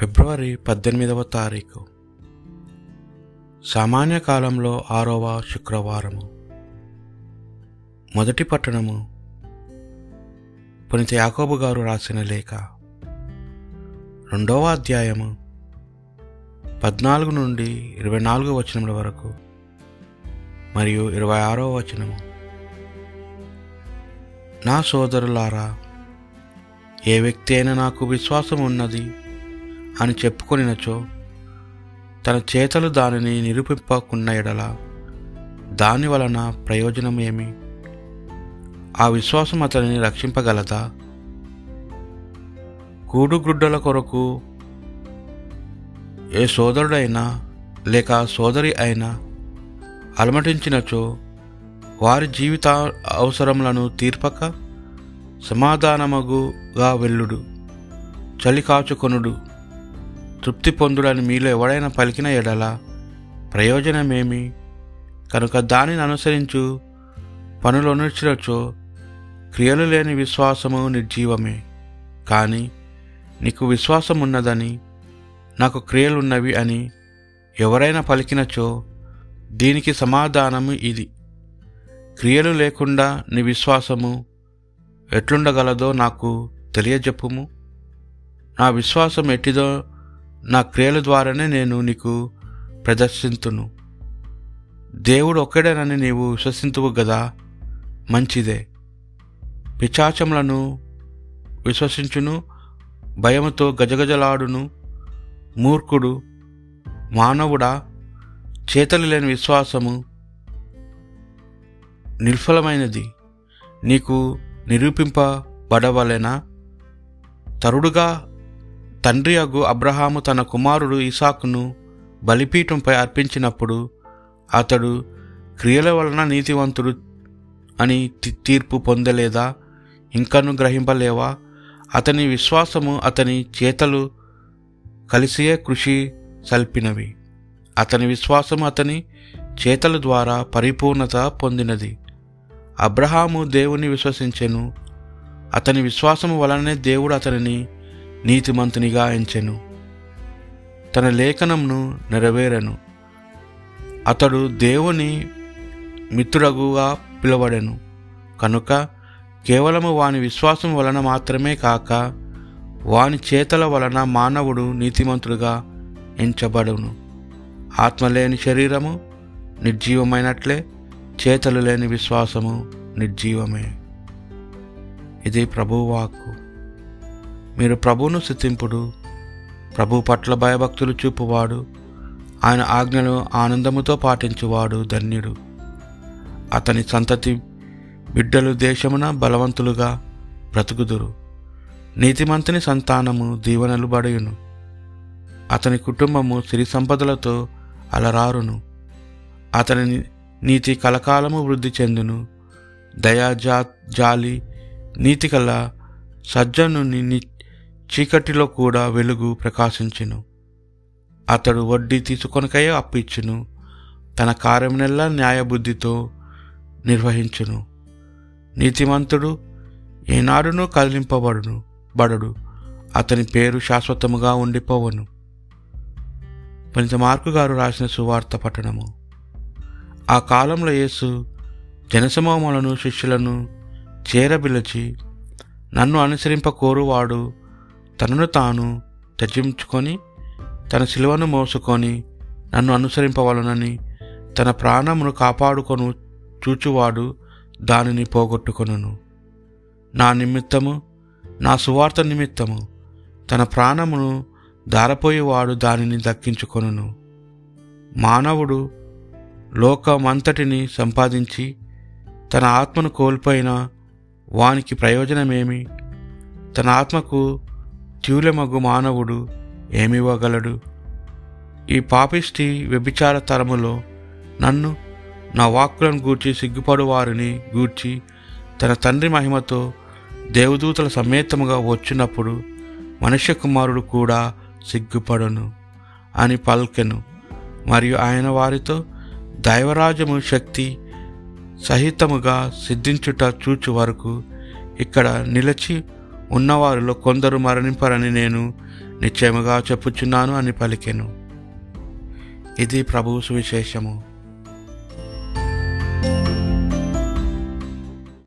ఫిబ్రవరి పద్దెనిమిదవ తారీఖు. సామాన్య కాలంలో ఆరవ శుక్రవారము. మొదటి పట్టణము పునిత యాకోబు గారు రాసిన లేఖ. రెండవ అధ్యాయము పద్నాలుగు నుండి ఇరవై నాలుగు వచనముల వరకు మరియు ఇరవై ఆరవ వచనము. నా సోదరులారా ఏ వ్యక్తి అయినా నాకు విశ్వాసం ఉన్నది అని చెప్పుకొనినచో తన చేతలు దానిని నిరూపింపకున్న ఎడల దాని వలన ప్రయోజనం ఏమి ఆ విశ్వాసం అతనిని రక్షింపగలదా? కూడుగుడ్డల కొరకు ఏ సోదరుడైనా లేక సోదరి అయినా అలమటించినచో వారి జీవిత అవసరములను తీర్పక సమాధానమగుగా వెళ్ళుడు చలికాచుకొనుడు తృప్తి పొందుడని మీలో ఎవడైనా పలికిన ఎడల ప్రయోజనమేమి? కనుక దానిని అనుసరించు పనులు అనుసరించో క్రియలు లేని విశ్వాసము నిర్జీవమే. కానీ నీకు విశ్వాసం ఉన్నదని నాకు క్రియలున్నవి అని ఎవరైనా పలికినచో దీనికి సమాధానము ఇది. క్రియలు లేకుండా నీ విశ్వాసము ఎట్లుండగలదో నాకు తెలియజెప్పుము. నా విశ్వాసం ఎట్టిదో నా క్రియల ద్వారానే నేను నీకు ప్రదర్శింతును. దేవుడు ఒక్కడేనని నీవు విశ్వసింతువు గదా? మంచిదే. పిచాచములను విశ్వసించును భయముతో గజగజలాడును. మూర్ఖుడు మానవుడా చేతలు లేని విశ్వాసము నిర్ఫలమైనది. నీకు నిరూపింపబడవలెనా? తరుడుగా తండ్రి అగు అబ్రహాము తన కుమారుడు ఇసాకును బలిపీఠంపై అర్పించినప్పుడు అతడు క్రియల వలన నీతివంతుడు అని తీర్పు పొందలేదా? ఇంకను గ్రహింపలేవా? అతని విశ్వాసము అతని చేతలు కలిసియే కృషి సల్పినవి. అతని విశ్వాసము అతని చేతల ద్వారా పరిపూర్ణత పొందినది. అబ్రహాము దేవుని విశ్వసించెను. అతని విశ్వాసము వలనే దేవుడు అతనిని నీతిమంతునిగా ఎంచెను. తన లేఖనంను నెరవేరను. అతడు దేవుని మిత్రుడగుగా పిలువడెను కనుక కేవలము వాని విశ్వాసం వలన మాత్రమే కాక వాని చేతల వలన మానవుడు నీతిమంతుడుగా ఎంచబడును. ఆత్మలేని శరీరము నిర్జీవమైనట్లే చేతలు లేని విశ్వాసము నిర్జీవమే. ఇది ప్రభువాక్కు. మీరు ప్రభువును స్థుతింపుడు ప్రభు పట్ల భయభక్తులు చూపువాడు ఆయన ఆజ్ఞలు ఆనందముతో పాటించువాడు ధన్యుడు. అతని సంతతి బిడ్డలు దేశమున బలవంతులుగా బ్రతుకుదురు. నీతిమంతుని సంతానము దీవెనలు బడయును. అతని కుటుంబము సిరి సంపదలతో అలరారును. అతని నీతి కలకాలము వృద్ధి చెందును. దయా జా జాలి నీతి కల సజ్జనుని చీకటిలో కూడా వెలుగు ప్రకాశించును. అతడు వడ్డీ తీసుకొనకయే అప్పిచ్చును. తన కార్యమునెల్లా న్యాయబుద్ధితో నిర్వహించును. నీతిమంతుడు ఏనాడును కదిలింపబడును బడడు. అతని పేరు శాశ్వతముగా ఉండిపోవను. పునిత మార్కు గారు రాసిన సువార్త పట్టణము. ఆ కాలంలో యేసు జనసమూహములను శిష్యులను చేరబిలచి నన్ను అనుసరింప కోరువాడు తనను తాను త్యజించుకొని తన శిలువను మోసుకొని నన్ను అనుసరింపవలనని తన ప్రాణమును కాపాడుకొను చూచువాడు దానిని పోగొట్టుకొనును. నా నిమిత్తము నా సువార్త నిమిత్తము తన ప్రాణమును దారపోయేవాడు దానిని దక్కించుకొనును. మానవుడు లోకమంతటిని సంపాదించి తన ఆత్మను కోల్పోయిన వానికి ప్రయోజనమేమి? తన ఆత్మకు త్యూలమగు మానవుడు ఏమివ్వగలడు? ఈ పాపిష్టి వ్యభిచార తరములో నన్ను నా వాక్కులను గూర్చి సిగ్గుపడు వారిని గూర్చి తన తండ్రి మహిమతో దేవదూతల సమేతముగా వచ్చినప్పుడు మనుష్య కుమారుడు కూడా సిగ్గుపడును అని పల్కెను. మరియు ఆయన వారితో దైవరాజము శక్తి సహితముగా సిద్ధించుట చూచు వరకు ఇక్కడ నిలిచి ఉన్నవారిలో కొందరు మరణింపరని నేను నిశ్చయముగా చెప్పుచున్నాను అని పలికెను. ఇది ప్రభువు సువిశేషము.